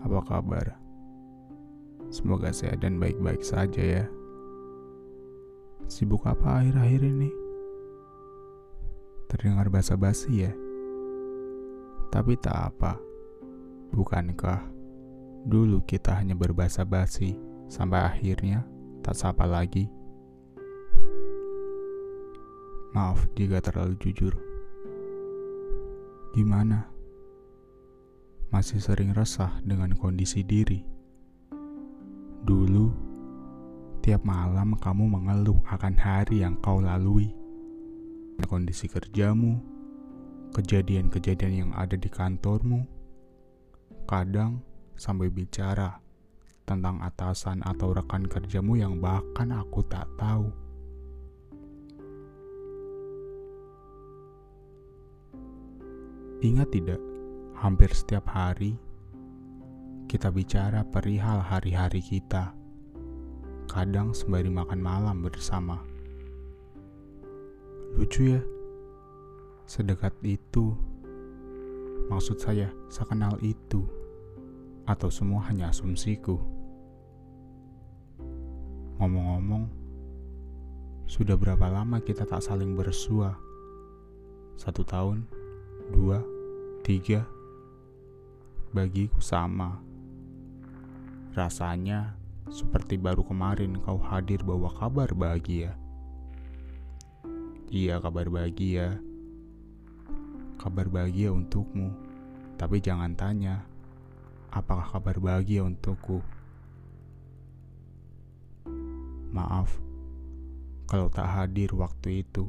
apa kabar? Semoga sehat dan baik-baik saja ya. Sibuk apa akhir-akhir ini? Terdengar basa-basi ya? Tapi tak apa. Bukankah dulu kita hanya berbasa-basi sampai akhirnya tak sapa lagi? Maaf jika terlalu jujur. Gimana? Masih sering resah dengan kondisi diri. Dulu, tiap malam kamu mengeluh akan hari yang kau lalui. Kondisi kerjamu, kejadian-kejadian yang ada di kantormu, kadang sampai bicara tentang atasan atau rekan kerjamu yang bahkan aku tak tahu. Ingat tidak, hampir setiap hari kita bicara perihal hari-hari kita. Kadang sembari makan malam bersama. Lucu ya, sedekat itu. Maksud saya, sekenal itu. Atau semua hanya asumsiku. Ngomong-ngomong, sudah berapa lama kita tak saling bersua? Satu tahun? dua, tiga. Bagiku sama. Rasanya seperti baru kemarin kau hadir bawa kabar bahagia. Iya, kabar bahagia. Kabar bahagia untukmu. Tapi jangan tanya, apakah kabar bahagia untukku? Maaf kalau tak hadir waktu itu.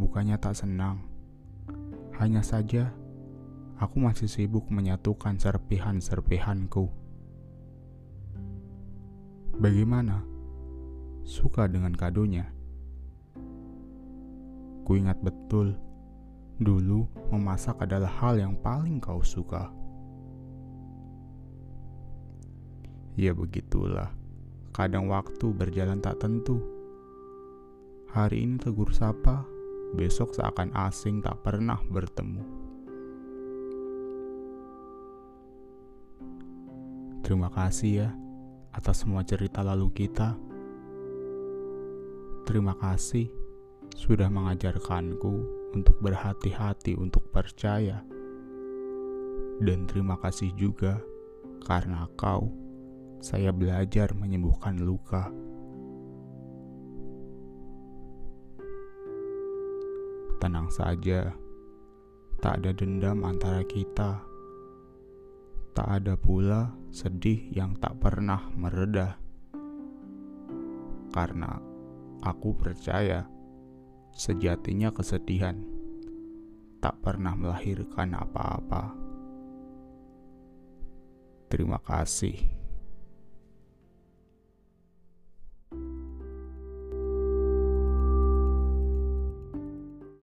Bukannya tak senang, hanya saja, aku masih sibuk menyatukan serpihan-serpihanku. Bagaimana? Suka dengan kadonya? Ku ingat betul, dulu memasak adalah hal yang paling kau suka. Ya begitulah, kadang waktu berjalan tak tentu. Hari ini tegur sapa, besok seakan asing tak pernah bertemu. Terima kasih ya atas semua cerita lalu kita. Terima kasih sudah mengajarkanku untuk berhati-hati untuk percaya. Dan terima kasih juga karena kau saya belajar menyembuhkan luka. Tenang saja, tak ada dendam antara kita. Tak ada pula sedih yang tak pernah mereda. Karena aku percaya sejatinya kesedihan tak pernah melahirkan apa-apa. Terima kasih.